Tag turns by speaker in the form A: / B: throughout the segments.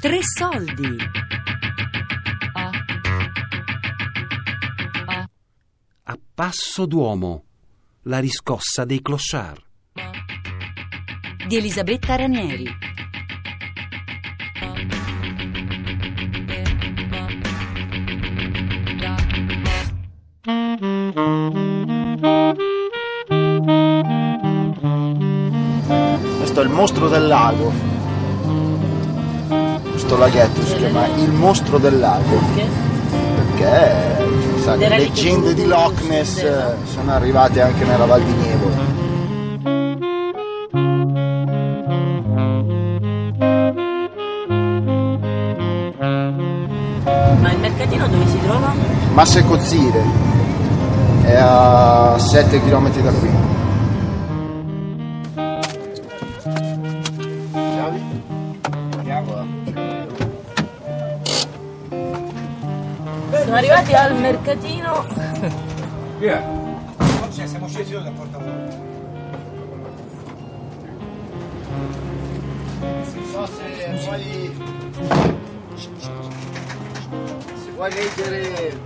A: Tre soldi.
B: A passo d'uomo. La riscossa dei clochard.
A: Di Elisabetta Ranieri.
C: Questo è il mostro del lago. Questo laghetto si chiama il mostro del lago. Perché sa, le leggende di Loch Ness eh, sono arrivate anche nella Val di Nievole.
D: Ma il mercatino dove si trova?
C: Masse Cozzire è a 7 km da qui.
D: Sono arrivati al mercatino.
E: siamo scesi da Portavuoto.
C: Non so se vuoi, se vuoi leggere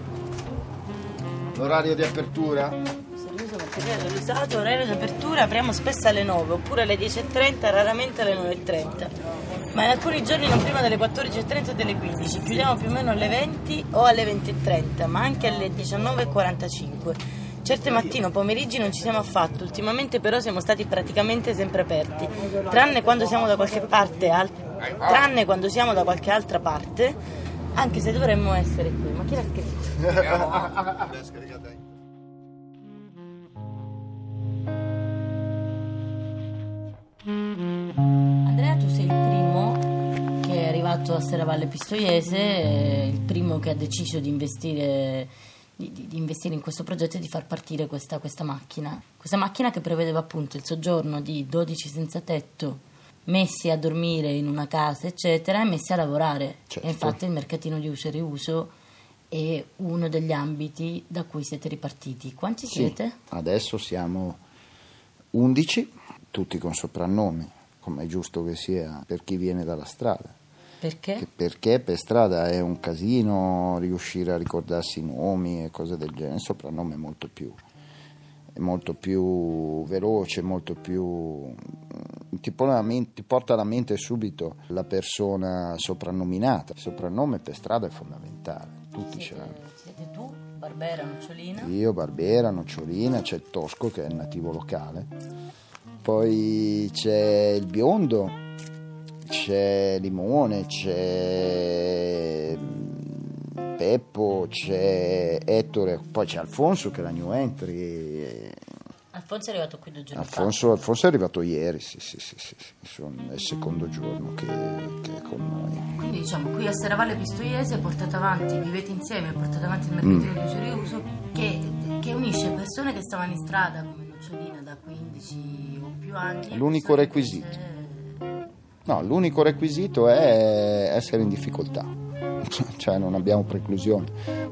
C: l'orario di apertura.
D: Servizio materiale usato, orario di apertura, apriamo spesso alle 9 oppure alle 10.30, raramente alle 9.30. Ma in alcuni giorni non prima delle 14.30 e delle 15. Chiudiamo più o meno alle 20 o alle 20.30, ma anche alle 19.45. Certe mattine o pomeriggi non ci siamo affatto, ultimamente però siamo stati praticamente sempre aperti, tranne quando siamo da qualche parte, al- tranne quando siamo da qualche altra parte, anche se dovremmo essere qui. Ma chi l'ha scritto? arrivato a Serravalle Pistoiese, eh, il primo che ha deciso di investire, di, di- investire in questo progetto e di far partire questa, questa macchina. Questa macchina che prevedeva appunto il soggiorno di 12 senza tetto messi a dormire in una casa, eccetera, e messi a lavorare.
C: Certo.
D: E infatti il mercatino di uso e riuso è uno degli ambiti da cui siete ripartiti. Quanti
C: Sì,
D: siete?
C: adesso siamo 11, tutti con soprannome, come è giusto che sia per chi viene dalla strada.
D: Perché?
C: Perché per strada è un casino riuscire a ricordarsi i nomi e cose del genere, il soprannome è molto più, è molto più veloce, molto più... Ti, pone alla men- ti porta alla mente subito la persona soprannominata. Il soprannome per strada è fondamentale, tutti ce
D: Siete,
C: l'hanno.
D: siete tu, Barbera, Nocciolina?
C: Io, Barbera, Nocciolina, c'è Tosco che è il nativo locale, poi c'è il Biondo, c'è Limone, c'è mm, Peppo, c'è Ettore, poi c'è Alfonso che è la new entry.
D: Alfonso è arrivato qui due giorni
C: Alfonso, Alfonso è arrivato ieri, sì, sì, sì, sì, è il secondo giorno che, che è con noi.
D: fa. Quindi diciamo qui a Serravalle Pistoiese portate avanti, vivete insieme, portate avanti il mercatino
C: Mm.
D: di uso e riuso che, che unisce persone che stavano in strada come Nocciolina da 15 o più anni.
C: L'unico requisito. No, l'unico requisito è essere in difficoltà, cioè non abbiamo preclusioni.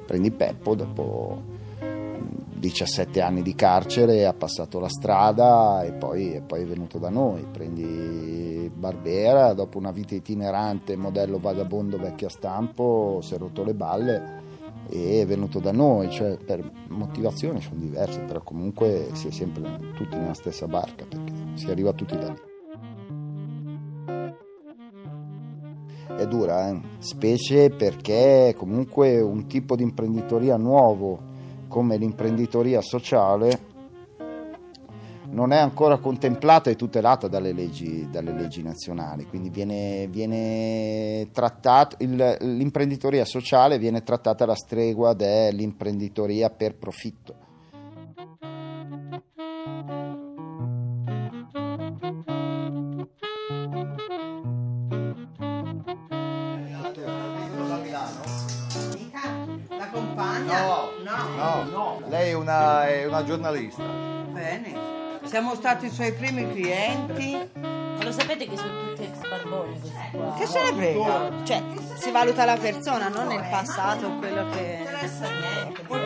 C: Prendi Peppo dopo mm, 17 anni di carcere, ha passato la strada e poi, e poi è venuto da noi. Prendi Barbera, dopo una vita itinerante, modello vagabondo vecchia stampo, si è rotto le balle e è venuto da noi, cioè per motivazioni sono diverse, però comunque si è sempre tutti nella stessa barca perché si arriva tutti da lì. È dura, eh? specie perché comunque un tipo di imprenditoria nuovo come l'imprenditoria sociale non è ancora contemplata e tutelata dalle leggi, dalle leggi nazionali, quindi viene, viene trattato, il- l'imprenditoria sociale viene trattata alla stregua dell'imprenditoria per profitto. giornalista.
F: Bene. Siamo stati i suoi primi clienti.
D: Ma lo sapete che sono tutti ex barboni questi eh, qua?
F: Che se ne frega?
G: Cioè, si valuta la persona, non il passato, quello che...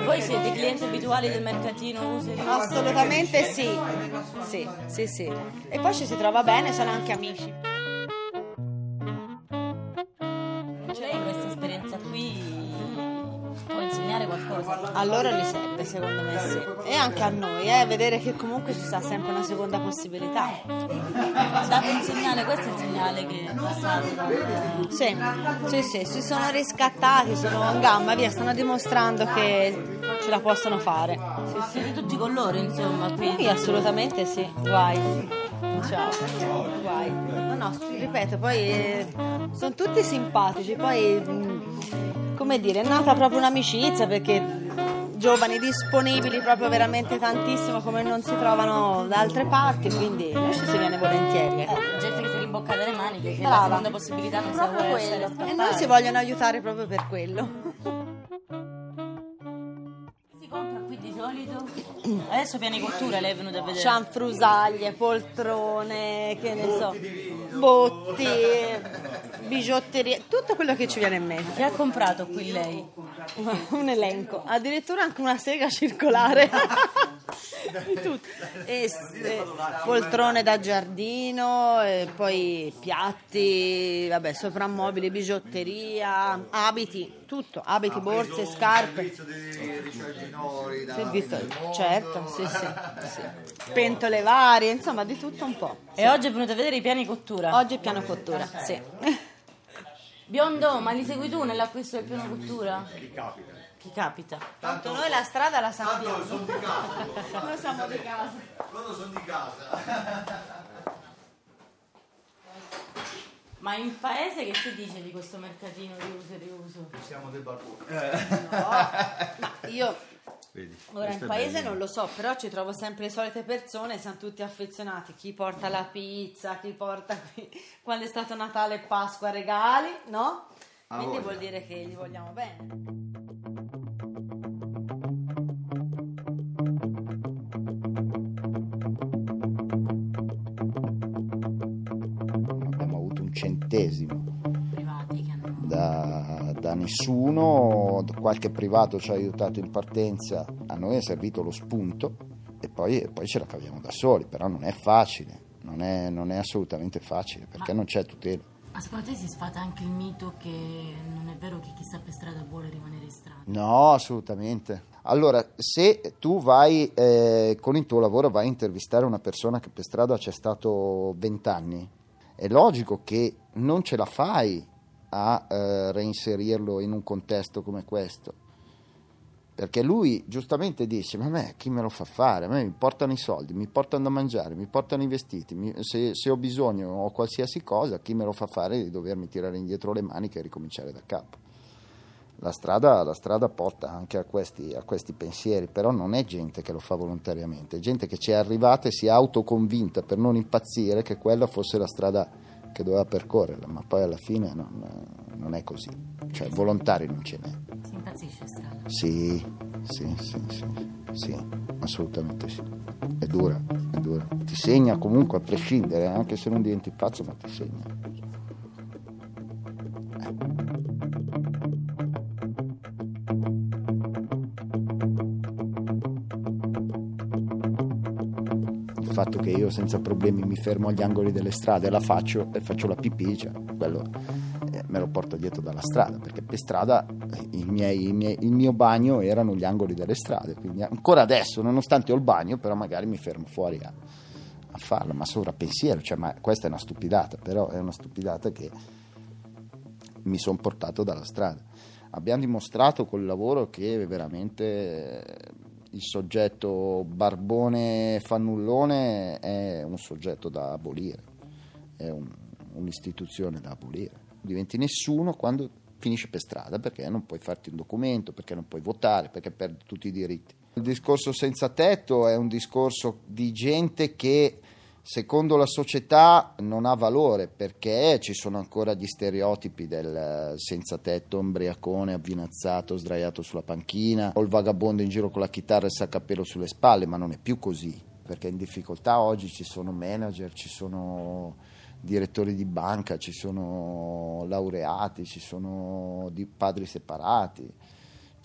D: Voi siete clienti abituali del mercatino usi?
G: Assolutamente sì. Sì, sì, sì. E poi ci si trova bene, sono anche amici.
D: Cioè,
G: questa esperienza qui può insegnare qualcosa? Allora li sei secondo me sì. E anche a noi, eh, vedere che comunque ci sta sempre una seconda possibilità.
D: Date un segnale, questo è il segnale che.
G: Sì, sì, sì, si sono riscattati, sono in gamba, via, stanno dimostrando che ce la possono fare.
D: Siete tutti con loro, insomma, qui.
G: Sì, assolutamente sì, vai. Ciao, vai. No, no, ripeto, poi eh, sono tutti simpatici, poi mh, come dire, è nata proprio un'amicizia perché giovani disponibili proprio veramente tantissimo come non si trovano da altre parti, quindi noi ci si viene volentieri. ecco.
D: Eh, gente che si è rimboccata le maniche, che la
G: Brava.
D: seconda possibilità non si
G: Proprio
D: vuole lasciare
G: quello. E noi si vogliono aiutare proprio per quello.
D: Si compra qui di solito? Adesso piani cottura lei è venuta a vedere.
G: Cianfrusaglie, poltrone, che ne so, botti, bigiotterie, tutto quello che ci viene in mente.
D: Che ha comprato qui lei?
G: Un elenco, addirittura anche una sega circolare. Di tutto. E, e poltrone da giardino, e poi piatti, vabbè, soprammobili, bigiotteria, abiti, tutto, abiti, borse, scarpe. Servizio, certo, sì, sì, sì. Pentole varie, insomma, di tutto un po'.
D: E oggi è venuta a vedere i piani cottura.
G: Oggi è piano cottura, sì.
D: Biondo, ma li segui tu nell'acquisto del piano cottura? Chi capita. Chi capita?
G: Tanto noi la strada la sappiamo.
H: sono di casa.
G: Noi siamo di casa.
H: Loro sono di casa.
D: Ma in paese che si dice di questo mercatino di uso e riuso?
H: Siamo dei barboni.
G: Ma io
H: Vedi,
G: ora in paese
H: bello.
G: non lo so, però ci trovo sempre le solite persone, siamo tutti affezionati. Chi porta la pizza, chi porta qui quando è stato Natale e Pasqua regali, no?
H: Ah,
G: Quindi
H: voglia.
G: vuol dire che gli vogliamo bene.
C: abbiamo avuto un centesimo nessuno, qualche privato ci ha aiutato in partenza, a noi è servito lo spunto e poi, e poi ce la caviamo da soli, però non è facile, non è, non è assolutamente facile perché non c'è tutela.
D: Ma secondo te si sfata anche il mito che non è vero che chi sta per strada vuole rimanere in strada?
C: No, assolutamente. Allora, se tu vai eh, con il tuo lavoro vai a intervistare una persona che per strada c'è stato vent'anni, è logico che non ce la fai a eh, reinserirlo in un contesto come questo. Perché lui giustamente dice: Ma a me chi me lo fa fare? A me mi portano i soldi, mi portano da mangiare, mi portano i vestiti. mi- se, se ho bisogno o qualsiasi cosa, chi me lo fa fare di dovermi tirare indietro le maniche e ricominciare da capo? La strada, la strada porta anche a questi, a questi pensieri, però non è gente che lo fa volontariamente, è gente che ci è arrivata e si è autoconvinta per non impazzire che quella fosse la strada che doveva percorrere, ma poi alla fine non, non è così, cioè volontari non ce n'è.
D: Si impazzisce strada.
C: Sì, sì, sì, sì, sì, assolutamente sì. È dura, è dura. Ti segna comunque a prescindere, anche se non diventi pazzo, ma ti segna. Fatto che io senza problemi mi fermo agli angoli delle strade, la faccio e faccio la pipì, cioè, quello eh, me lo porto dietro dalla strada, perché per strada eh, miei- miei- il mio bagno erano gli angoli delle strade, quindi ancora adesso, nonostante ho il bagno, però magari mi fermo fuori a, a farlo, ma sovrappensiero, cioè, ma questa è una stupidata, però è una stupidata che mi sono portato dalla strada. Abbiamo dimostrato col lavoro che veramente il soggetto barbone fannullone è un soggetto da abolire, è un- un'istituzione da abolire. Diventi nessuno quando finisci per strada perché non puoi farti un documento, perché non puoi votare, perché perdi tutti i diritti. Il discorso senza tetto è un discorso di gente che secondo la società non ha valore perché ci sono ancora gli stereotipi del eh, senza tetto, ombriacone, avvinazzato, sdraiato sulla panchina o il vagabondo in giro con la chitarra e il sacco a pelo sulle spalle, ma non è più così perché in difficoltà oggi ci sono manager, ci sono direttori di banca, ci sono laureati, ci sono padri separati,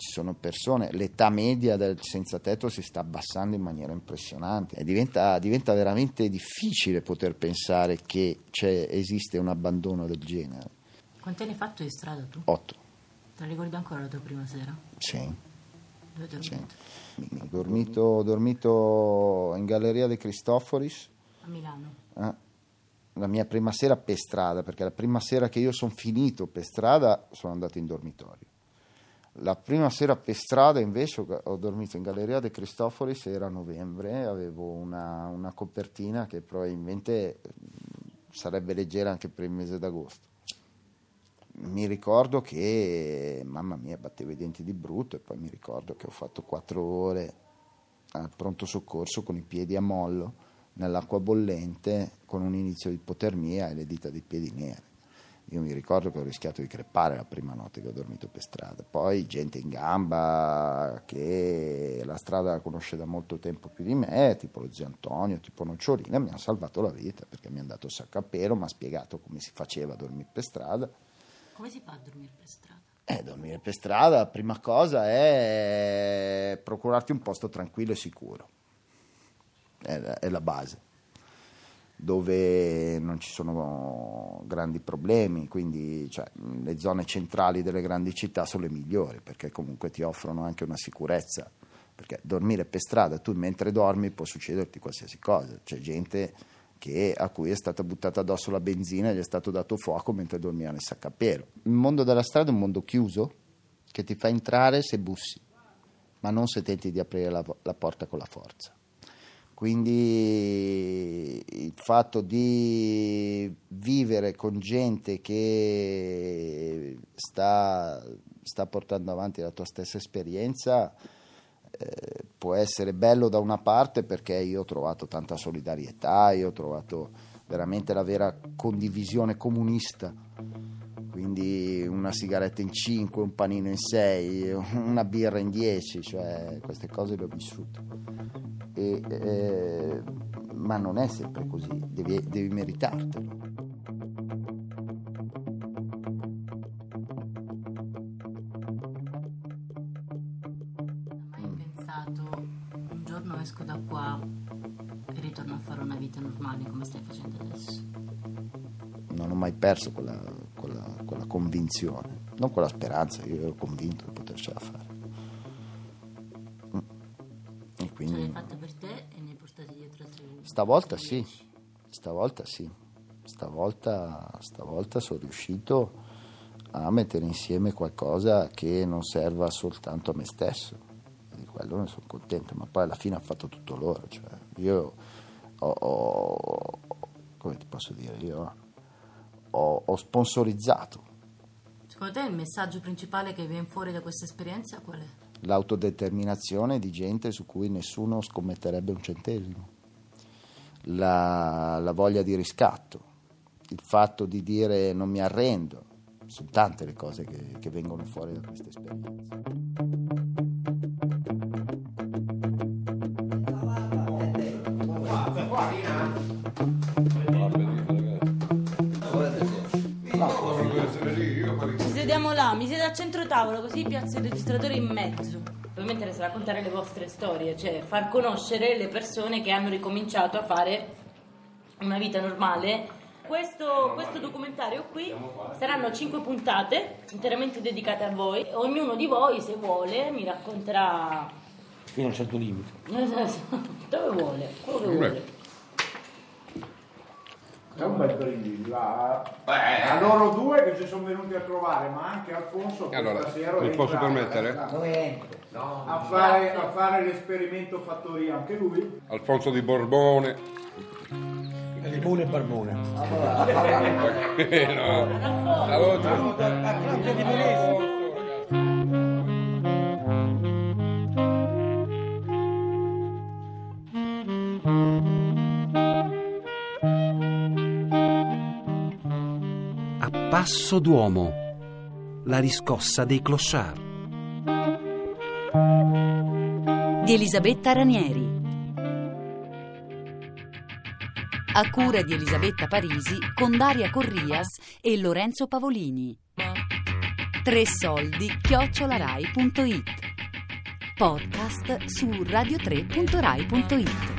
C: ci sono persone, l'età media del senza tetto si sta abbassando in maniera impressionante e diventa, diventa veramente difficile poter pensare che c'è- esiste un abbandono del genere.
D: Quanti anni hai fatto di strada tu?
C: Otto,
D: Te ricordi ancora la tua prima sera?
C: sì, Ho dormito, ho dormito in Galleria De Cristoforis.
D: A Milano.
C: eh, la mia prima sera per strada, perché la prima sera che io sono finito per strada sono andato in dormitorio. La prima sera per strada invece ho- dormito in Galleria De Cristoforis, era novembre, avevo una, una copertina che probabilmente sarebbe leggera anche per il mese d'agosto. Mi ricordo che, mamma mia, battevo i denti di brutto e poi mi ricordo che ho fatto quattro ore al pronto soccorso con i piedi a mollo nell'acqua bollente con un inizio di ipotermia e le dita dei piedi nere. Io mi ricordo che ho rischiato di crepare la prima notte che ho dormito per strada. Poi gente in gamba che la strada la conosce da molto tempo più di me, tipo lo zio Antonio, tipo Nocciolina, mi hanno salvato la vita perché mi hanno dato il sacco a pelo, mi ha spiegato come si faceva a dormire per strada.
D: Come si fa a dormire per strada?
C: Eh, dormire per strada, la prima cosa è procurarti un posto tranquillo e sicuro. È la, è la base. Dove non ci sono grandi problemi, quindi cioè, le zone centrali delle grandi città sono le migliori perché comunque ti offrono anche una sicurezza. Perché dormire per strada, tu mentre dormi può succederti qualsiasi cosa. C'è gente che- a cui è stata buttata addosso la benzina e gli è stato dato fuoco mentre dormiva nel saccapelo. Il mondo della strada è un mondo chiuso che ti fa entrare se bussi, ma non se tenti di aprire la, la porta con la forza. Quindi fatto di vivere con gente che sta, sta portando avanti la tua stessa esperienza eh, può essere bello da una parte perché io ho trovato tanta solidarietà, io ho trovato veramente la vera condivisione comunista, quindi una sigaretta in 5, un panino in 6, una birra in 10, cioè queste cose le ho vissute. E, eh, ma non è sempre così, devi, devi meritartelo.
D: Hai mai pensato un giorno esco da qua e ritorno a fare una vita normale come stai facendo adesso?
C: non ho mai perso quella, quella- quella convinzione, non quella speranza, io ero convinto di potercela fare. Mm. E
D: Ce l'hai
C: quindi
D: fatta per te e ne hai portati dietro altri
C: stavolta sì, stavolta sì, stavolta, stavolta sono riuscito a mettere insieme qualcosa che non serva soltanto a me stesso. Di quello ne sono contento, ma poi alla fine ha fatto tutto loro. Cioè, io ho, ho- come ti posso dire, io ho, ho sponsorizzato
D: Secondo te il messaggio principale che viene fuori da questa esperienza qual è?
C: l'autodeterminazione di gente su cui nessuno scommetterebbe un centesimo, la, la voglia di riscatto, il fatto di dire non mi arrendo, sono tante le cose che, che vengono fuori da questa esperienza.
D: Ci sediamo là, mi siedo al centro tavolo così piazzo il registratore in mezzo. Mi interessa raccontare le vostre storie, cioè far conoscere le persone che hanno ricominciato a fare una vita normale. Questo, questo documentario qui saranno cinque puntate interamente dedicate a voi. Ognuno di voi, se vuole, mi racconterà
E: Fino a un certo limite.
D: dove vuole, quello che vuole.
I: È un bel brindisi, va. A loro due che ci sono venuti a trovare, ma anche Alfonso che
J: Allora,
I: stasera
J: mi posso permettere?
I: A fare, a fare l'esperimento fattoria anche lui.
J: Alfonso di Borbone.
E: Limone e barbone.
J: Eh, no. Salute.
E: Anche
B: A passo d'uomo. La riscossa dei clochard.
A: Di Elisabetta Ranieri. A cura di Elisabetta Parisi con Daria Corrias e Lorenzo Pavolini. Tre soldi chiocciolarai.it. Podcast su radio3.rai.it.